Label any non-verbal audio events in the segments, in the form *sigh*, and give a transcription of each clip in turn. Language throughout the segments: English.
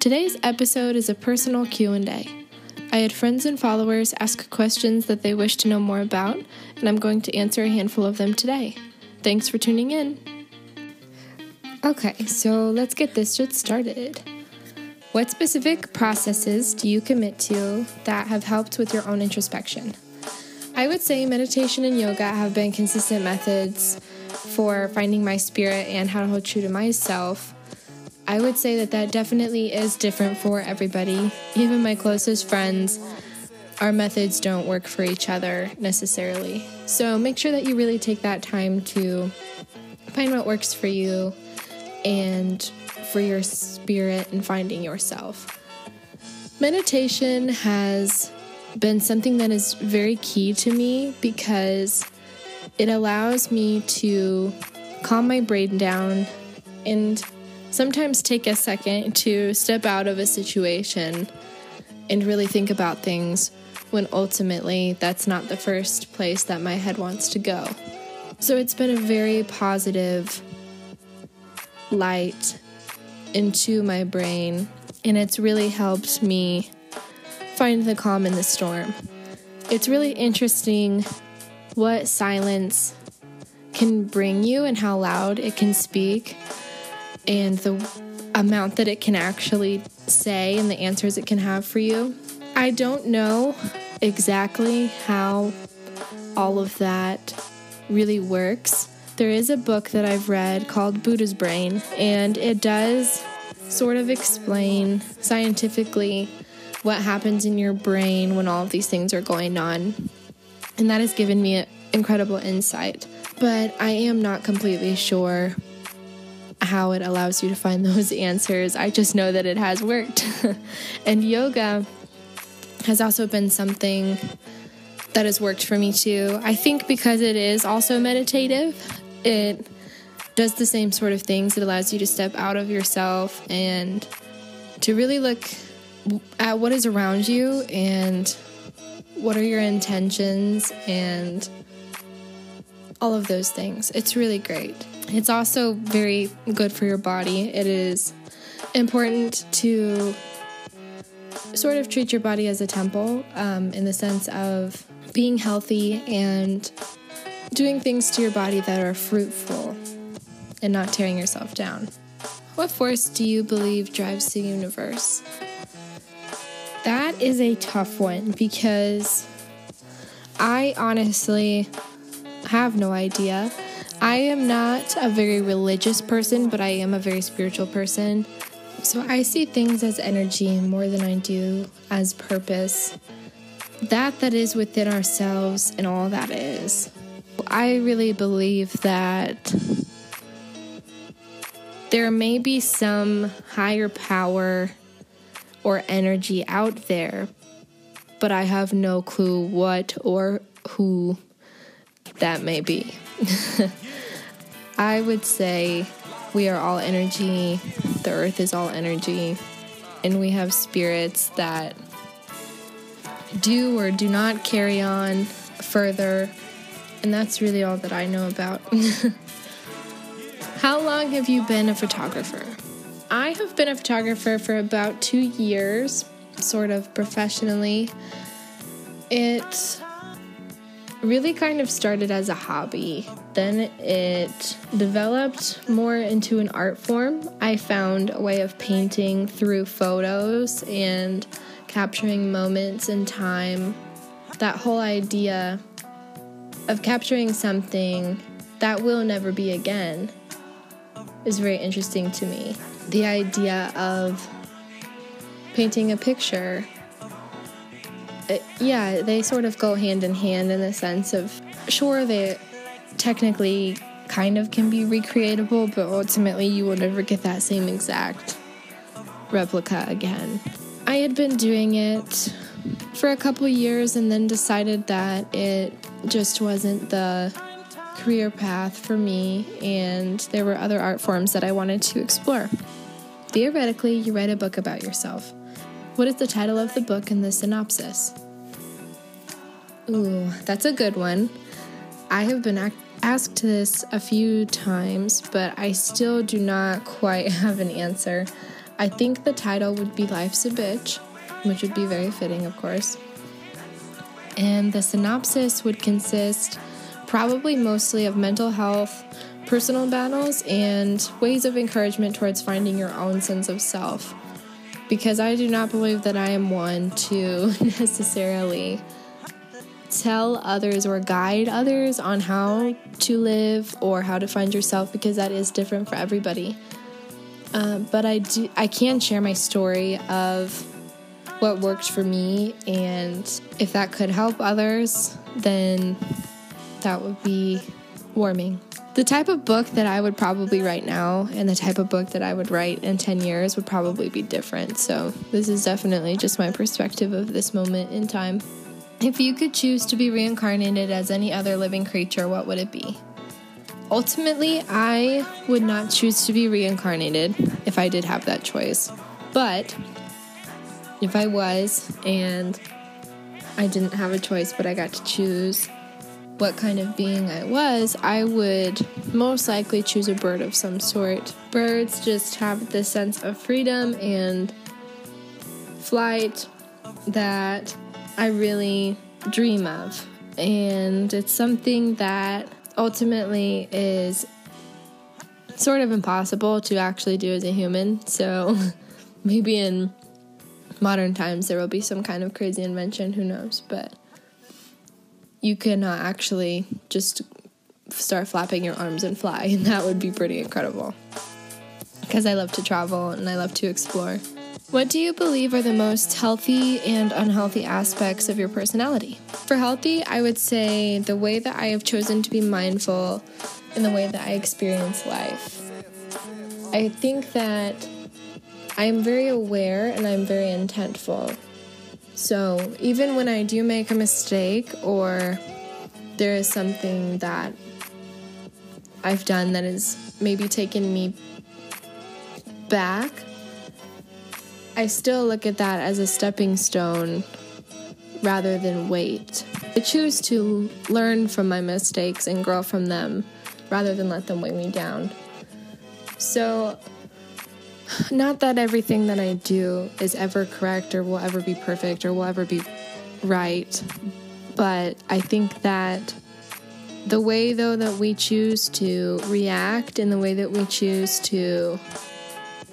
Today's episode is a personal Q&A. I had friends and followers ask questions that they wish to know more about, and I'm going to answer a handful of them today. Thanks for tuning in. Okay, so let's get this shit started. What specific processes do you commit to that have helped with your own introspection? I would say meditation and yoga have been consistent methods for finding my spirit and how to hold true to myself. I would say that that definitely is different for everybody. Even my closest friends, our methods don't work for each other necessarily. So make sure that you really take that time to find what works for you and for your spirit and finding yourself. Meditation has been something that is very key to me because it allows me to calm my brain down and sometimes take a second to step out of a situation and really think about things when ultimately that's not the first place that my head wants to go. So it's been a very positive light into my brain, and it's really helped me find the calm in the storm. It's really interesting what silence can bring you and how loud it can speak, and the amount that it can actually say and the answers it can have for you. I don't know exactly how all of that really works. There is a book that I've read called Buddha's Brain, and it does sort of explain scientifically what happens in your brain when all of these things are going on. And that has given me incredible insight. But I am not completely sure how it allows you to find those *laughs* answers. I just know that it has worked. *laughs* and yoga has also been something that has worked for me too. I think because it is also meditative, it does the same sort of things. It allows you to step out of yourself and to really look at what is around you and what are your intentions and all of those things. It's really great. It's also very good for your body. It is important to sort of treat your body as a temple um, in the sense of being healthy and doing things to your body that are fruitful and not tearing yourself down. What force do you believe drives the universe? That is a tough one because I honestly have no idea. I am not a very religious person, but I am a very spiritual person. So I see things as energy more than I do as purpose. That that is within ourselves and all that is. I really believe that there may be some higher power or energy out there, but I have no clue what or who that may be. *laughs* I would say we are all energy, the earth is all energy, and we have spirits that do or do not carry on further. And that's really all that I know about. *laughs* How long have you been a photographer? I have been a photographer for about two years, sort of professionally. It really kind of started as a hobby. Then it developed more into an art form. I found a way of painting through photos and capturing moments in time. That whole idea of capturing something that will never be again is very interesting to me. The idea of painting a picture, it, yeah, they sort of go hand in hand in the sense of, sure, they technically kind of can be recreatable, but ultimately you will never get that same exact replica again. I had been doing it for a couple years and then decided that it just wasn't the career path for me, and there were other art forms that I wanted to explore. Theoretically, you write a book about yourself. What is the title of the book and the synopsis? Ooh, that's a good one. I have been asked this a few times, but I still do not quite *laughs* have an answer. I think the title would be Life's a Bitch, which would be very fitting, of course. And the synopsis would consist probably mostly of mental health, personal battles, and ways of encouragement towards finding your own sense of self. Because I do not believe that I am one to *laughs* necessarily tell others or guide others on how to live or how to find yourself because that is different for everybody. Uh, but I do I can share my story of what worked for me and if that could help others then that would be warming. The type of book that I would probably write now and the type of book that I would write in 10 years would probably be different. So, this is definitely just my perspective of this moment in time. If you could choose to be reincarnated as any other living creature, what would it be? Ultimately, I would not choose to be reincarnated if I did have that choice. But if I was and I didn't have a choice, but I got to choose what kind of being I was, I would most likely choose a bird of some sort. Birds just have this sense of freedom and flight that I really dream of. And it's something that ultimately is sort of impossible to actually do as a human. So *laughs* maybe in modern times there will be some kind of crazy invention, who knows? But you cannot actually just start flapping your arms and fly, *laughs* and that would be pretty incredible. Because I love to travel and I love to explore. What do you believe are the most healthy and unhealthy aspects of your personality? For healthy, I would say the way that I have chosen to be mindful in the way that I experience life. I think that I am very aware and I'm very intentful. So even when I do make a mistake or there is something that I've done that has maybe taken me back, I still look at that as a stepping stone rather than wait. I choose to learn from my mistakes and grow from them rather than let them weigh me down. So, not that everything that I do is ever correct or will ever be perfect or will ever be right, but I think that the way, though, that we choose to react and the way that we choose to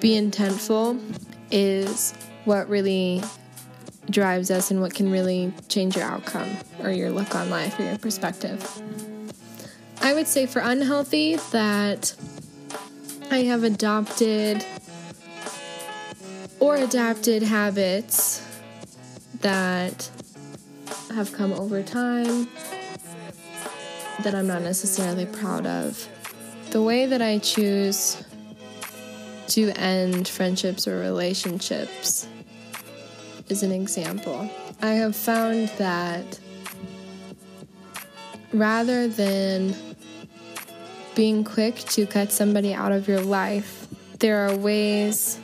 be intentful is what really drives us and what can really change your outcome or your look on life or your perspective. I would say for unhealthy that I have adopted or adapted habits that have come over time that I'm not necessarily proud of. The way that I choose to end friendships or relationships is an example. I have found that rather than being quick to cut somebody out of your life, there are ways,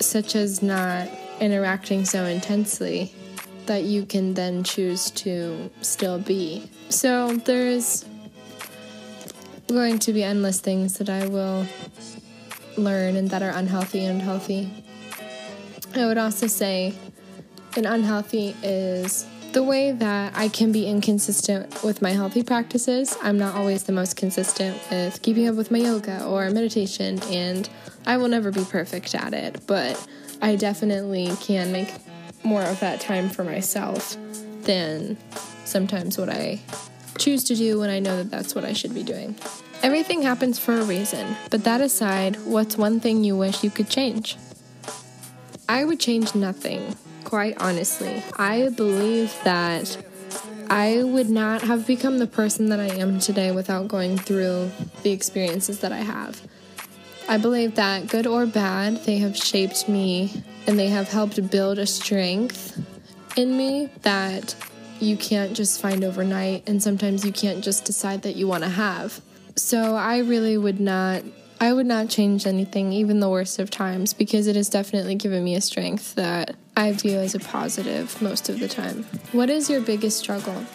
such as not interacting so intensely, that you can then choose to still be. So there's going to be endless things that I will learn and that are unhealthy and healthy. I would also say an unhealthy is the way that I can be inconsistent with my healthy practices. I'm not always the most consistent with keeping up with my yoga or meditation, and I will never be perfect at it, but I definitely can make more of that time for myself than sometimes what I choose to do when I know that that's what I should be doing. Everything happens for a reason, but that aside, what's one thing you wish you could change? I would change nothing, quite honestly. I believe that I would not have become the person that I am today without going through the experiences that I have. I believe that, good or bad, they have shaped me and they have helped build a strength in me that you can't just find overnight, and sometimes you can't just decide that you want to have. So I really would not I would not change anything, even the worst of times, because it has definitely given me a strength that I view as a positive most of the time. What is your biggest struggle?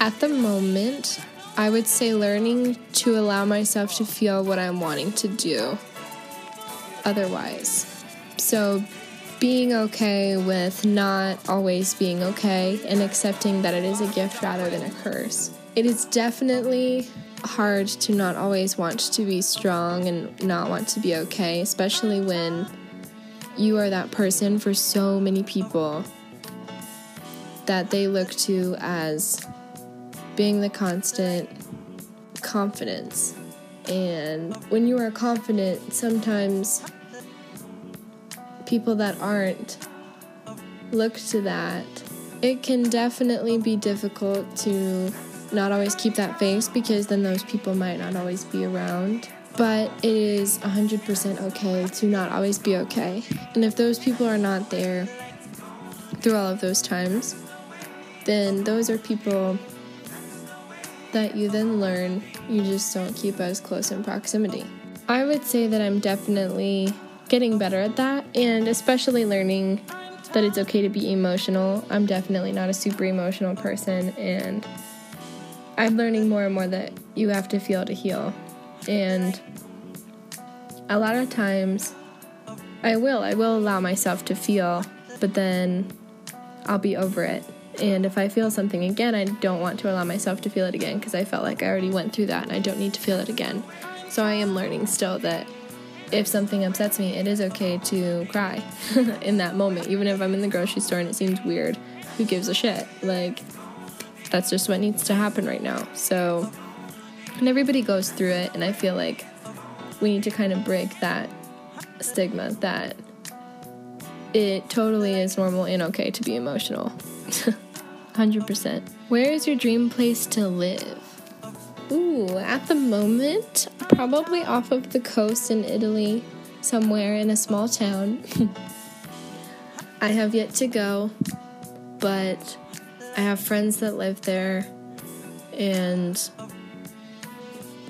At the moment, I would say learning to allow myself to feel what I'm wanting to do. otherwise. So, being okay with not always being okay and accepting that it is a gift rather than a curse. It is definitely hard to not always want to be strong and not want to be okay, especially when you are that person for so many people that they look to as being the constant confidence. And when you are confident, sometimes people that aren't look to that. It can definitely be difficult to not always keep that face because then those people might not always be around. But it is 100% okay to not always be okay. And if those people are not there through all of those times, then those are people that you then learn you just don't keep as close in proximity. I would say that I'm definitely getting better at that and especially learning that it's okay to be emotional. I'm definitely not a super emotional person and I'm learning more and more that you have to feel to heal. And a lot of times I will, I will allow myself to feel, but then I'll be over it. And if I feel something again, I don't want to allow myself to feel it again because I felt like I already went through that and I don't need to feel it again. So I am learning still that if something upsets me, it is okay to cry *laughs* in that moment. Even if I'm in the grocery store and it seems weird, who gives a shit? Like, that's just what needs to happen right now. So, and everybody goes through it, and I feel like we need to kind of break that stigma that it totally is normal and okay to be emotional. *laughs* 100%. Where is your dream place to live? Ooh, at the moment, probably off of the coast in Italy, somewhere in a small town. *laughs* I have yet to go, but I have friends that live there, and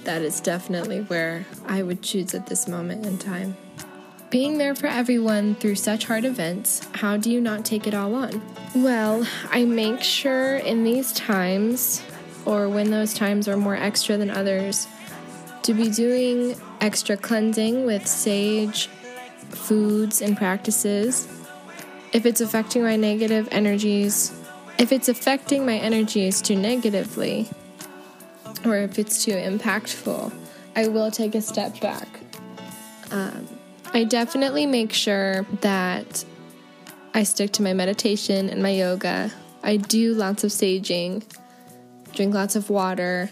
that is definitely where I would choose at this moment in time. Being there for everyone through such hard events, how do you not take it all on? Well, I make sure in these times or when those times are more extra than others, to be doing extra cleansing with sage foods and practices. If it's affecting my negative energies, if it's affecting my energies too negatively, or if it's too impactful, I will take a step back. Um, I definitely make sure that I stick to my meditation and my yoga. I do lots of saging drink lots of water,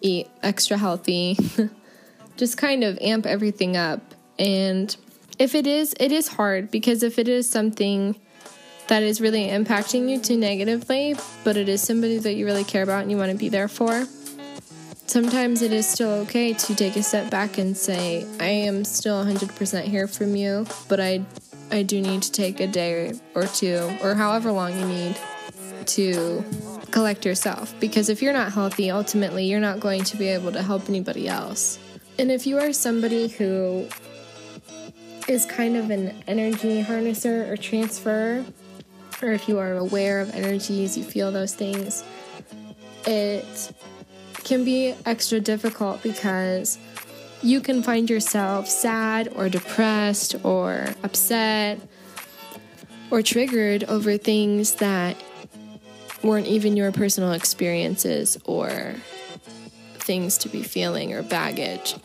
eat extra healthy, *laughs* just kind of amp everything up. And if it is, it is hard because if it is something that is really impacting you too negatively, but it is somebody that you really care about and you want to be there for, sometimes it is still okay to take a step back and say, I am still 100% here from you, but I, I do need to take a day or two, or however long you need to collect yourself because if you're not healthy, ultimately, you're not going to be able to help anybody else. And if you are somebody who is kind of an energy harnesser or transfer, or if you are aware of energies, you feel those things, it can be extra difficult because you can find yourself sad or depressed or upset or triggered over things that weren't even your personal experiences or things to be feeling or baggage.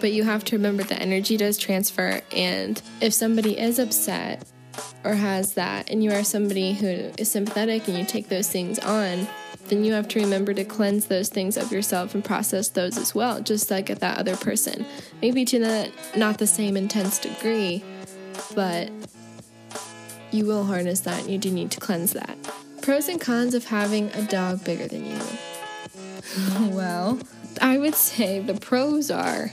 But you have to remember that energy does transfer, and if somebody is upset or has that, and you are somebody who is sympathetic and you take those things on, then you have to remember to cleanse those things of yourself and process those as well, just like at that other person. Maybe to not, not the same intense degree, but you will harness that and you do need to cleanse that. Pros and cons of having a dog bigger than you. *laughs* well, I would say the pros are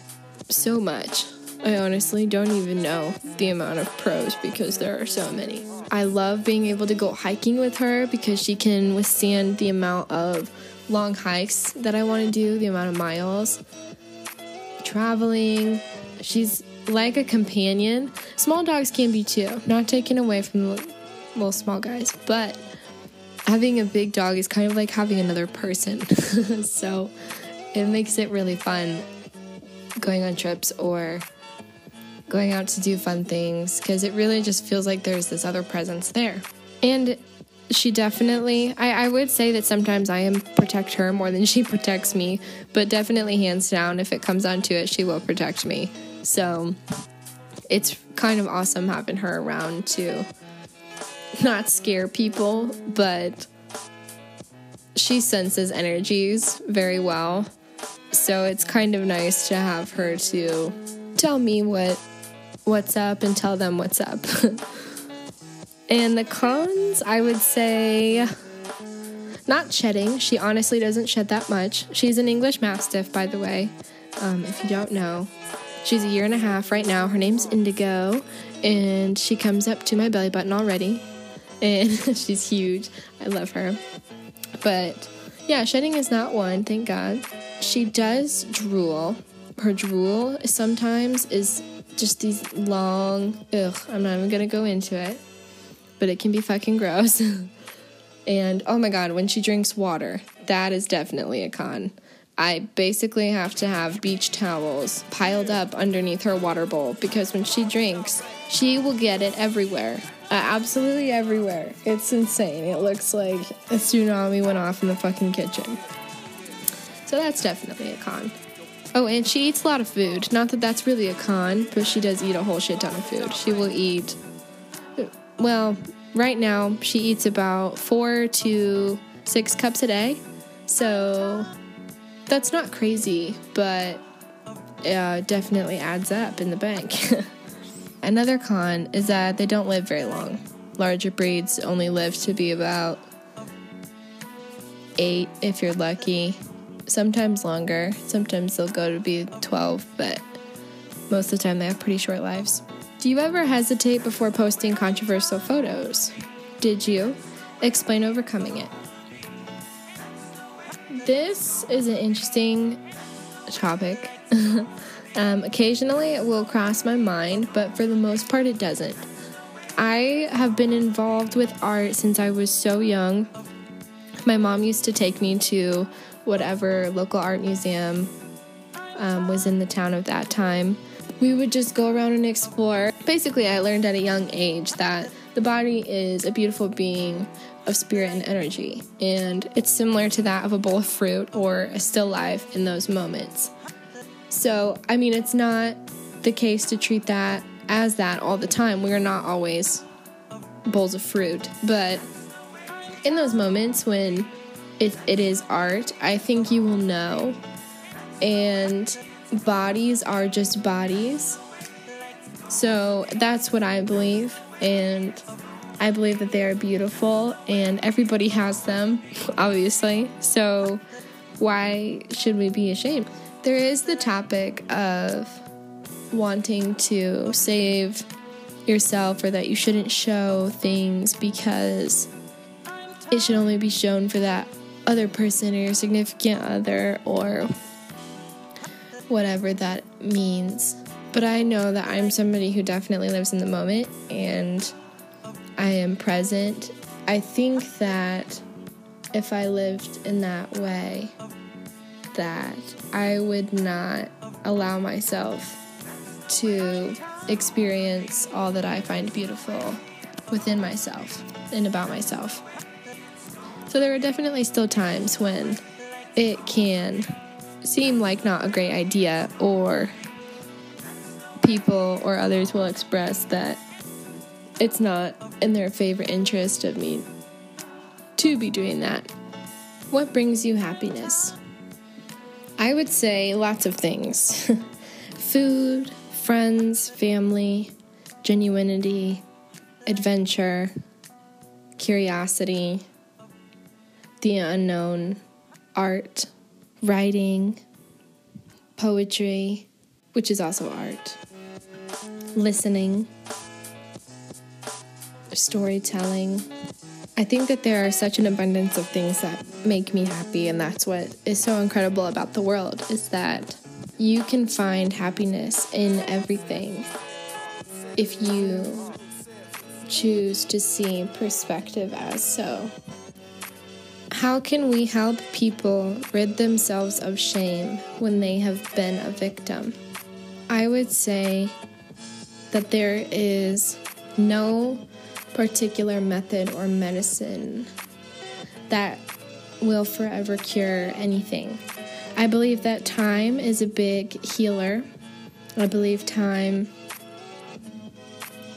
so much. I honestly don't even know the amount of pros because there are so many. I love being able to go hiking with her because she can withstand the amount of long hikes that I want to do, the amount of miles. Traveling. She's like a companion. Small dogs can be too, not taken away from the little small guys, but having a big dog is kind of like having another person. *laughs* so it makes it really fun going on trips or going out to do fun things because it really just feels like there's this other presence there. And she definitely, I, I would say that sometimes I am protect her more than *laughs* she protects me, but definitely hands down, if it comes down to it, she will protect me. So it's kind of awesome having her around to *laughs* not scare people, but she senses energies very well. So it's kind of nice to have her to tell me what what's up and tell them what's up. *laughs* and the cons, I would say not shedding. She honestly doesn't shed that much. She's an English Mastiff, by the way, um, if you don't know. She's a year and a half right now. Her name's Indigo, and she comes up to my belly button already. And *laughs* she's huge. I love her. But yeah, shedding is not one, thank God. She does drool. Her drool sometimes is just these long, ugh, I'm not even gonna go into it, but it can be fucking gross. *laughs* and oh my God, when she drinks water, that is definitely a con. I basically have to have beach towels piled up underneath her water bowl because when she drinks, she will get it everywhere. Uh, absolutely everywhere. It's insane. It looks like a tsunami went off in the fucking kitchen. So that's definitely a con. Oh, and she eats a lot of food. Not that that's really a con, but she does eat a whole shit ton of food. She will eat, well, right now, she eats about four to six cups a day. So that's not crazy, but uh, definitely adds up in the bank. *laughs* Another con is that they don't live very long. Larger breeds only live to be about eight if you're lucky, sometimes longer. Sometimes they'll go to be 12, but most of the time they have pretty short lives. Do you ever hesitate before posting controversial photos? Did you? Explain overcoming it. This is an interesting topic. *laughs* um, occasionally it will cross my mind, but for the most part, it doesn't. I have been involved with art since I was so young. My mom used to take me to whatever local art museum um, was in the town of that time. We would just go around and explore. Basically, I learned at a young age that the body is a beautiful being of spirit and energy, and it's similar to that of a bowl of fruit or a still life in those moments. So, I mean, it's not the case to treat that as that all the time. We are not always bowls of fruit, but in those moments when it, it is art, I think you will know. And bodies are just bodies. So that's what I believe. And I believe that they are beautiful and everybody has them, obviously. So why should we be ashamed? There is the topic of wanting to save yourself or that you shouldn't show things because it should only be shown for that other person or your significant other or whatever that means. But I know that I'm somebody who definitely lives in the moment and I am present. I think that if I lived in that way, that I would not allow myself to experience all that I find beautiful within myself and about myself. So there are definitely still times when it can seem like not a great idea, or people or others will express that it's not in their favorite interest of me to be doing that. What brings you happiness? I would say lots of things *laughs* food, friends, family, genuinity, adventure, curiosity, the unknown, art, writing, poetry, which is also art, listening storytelling. I think that there are such an abundance of things that make me happy, and that's what is so incredible about the world is that you can find happiness in everything if you choose to see perspective as so. How can we help people rid themselves of shame when they have been a victim? I would say that there is no particular method or medicine that will forever cure anything. I believe that time is a big healer. I believe time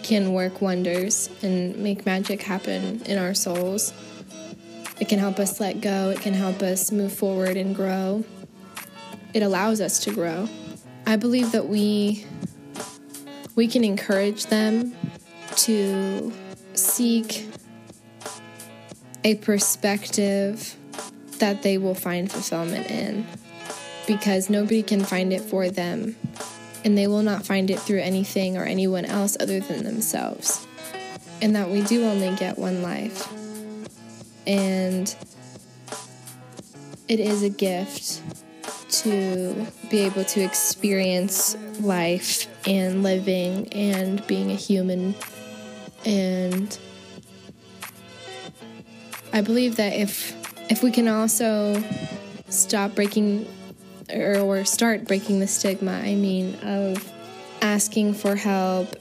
can work wonders and make magic happen in our souls. It can help us let go, it can help us move forward and grow. It allows us to grow. I believe that we we can encourage them to seek a perspective that they will find fulfillment in because nobody can find it for them and they will not find it through anything or anyone else other than themselves. And that we do only get one life. And it is a gift to be able to experience life and living and being a human. And I believe that if if we can also stop breaking or, or start breaking the stigma, I mean, of asking for help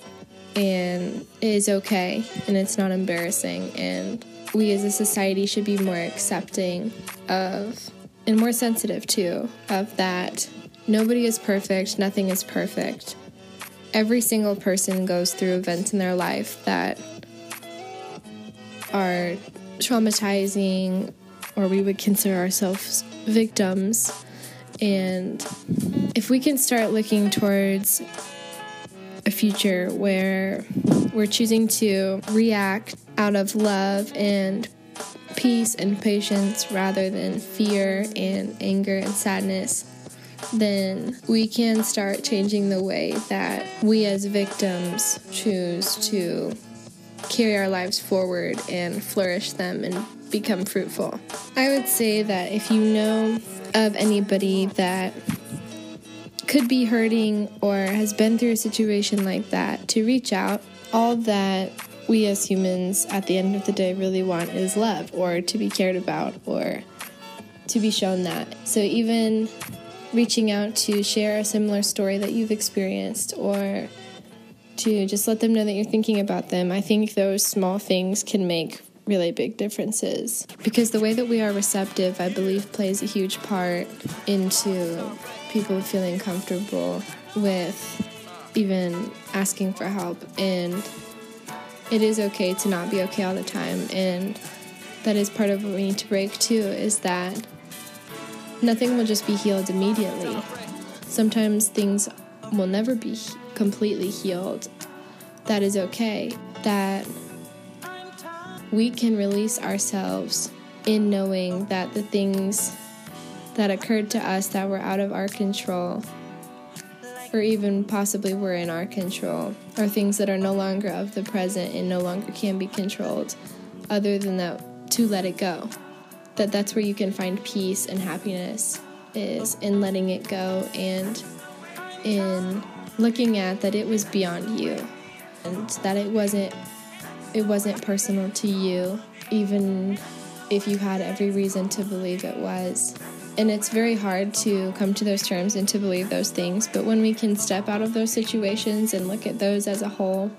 and is okay and it's not embarrassing and we as a society should be more accepting of and more sensitive too of that nobody is perfect nothing is perfect. Every single person goes through events in their life that are traumatizing or we would consider ourselves victims. And if we can start looking towards a future where we're choosing to react out of love and peace and patience rather than fear and anger and sadness, then we can start changing the way that we as victims choose to carry our lives forward and flourish them and become fruitful. I would say that if you know of anybody that could be hurting or has been through a situation like that, to reach out. All that we as humans at the end of the day really want is love or to be cared about or to be shown that. So even reaching out to share a similar story that you've experienced or to just let them know that you're thinking about them, I think those small things can make really big differences. Because the way that we are receptive, I believe, plays a huge part into people feeling comfortable with even asking for help. And it is okay to not be okay all the time. And that is part of what we need to break too is that nothing will just be healed immediately. Sometimes things will never be completely healed. That is okay. That we can release ourselves in knowing that the things that occurred to us that were out of our control, or even possibly were in our control, are things that are no longer of the present and no longer can be controlled, other than that, to let it go. That that's where you can find peace and happiness is in letting it go and in looking at that it was beyond you and that it wasn't it wasn't personal to you, even if you had every reason to believe it was. And it's very hard to come to those terms and to believe those things, but when we can step out of those situations and look at those as a whole,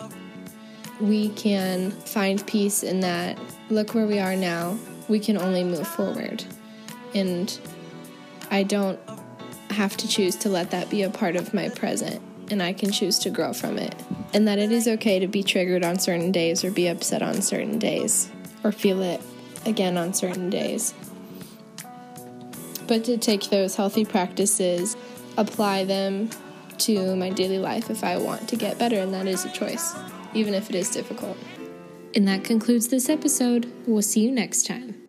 we can find peace in that. Look where we are now. We can only move forward. And I don't have to choose to let that be a part of my present and I can choose to grow from it. And that it is okay to be triggered on certain days or be upset on certain days or feel it again on certain days. But to take those healthy practices, apply them to my daily life if I want to get better, and that is a choice, even if it is difficult. And that concludes this episode. We'll see you next time.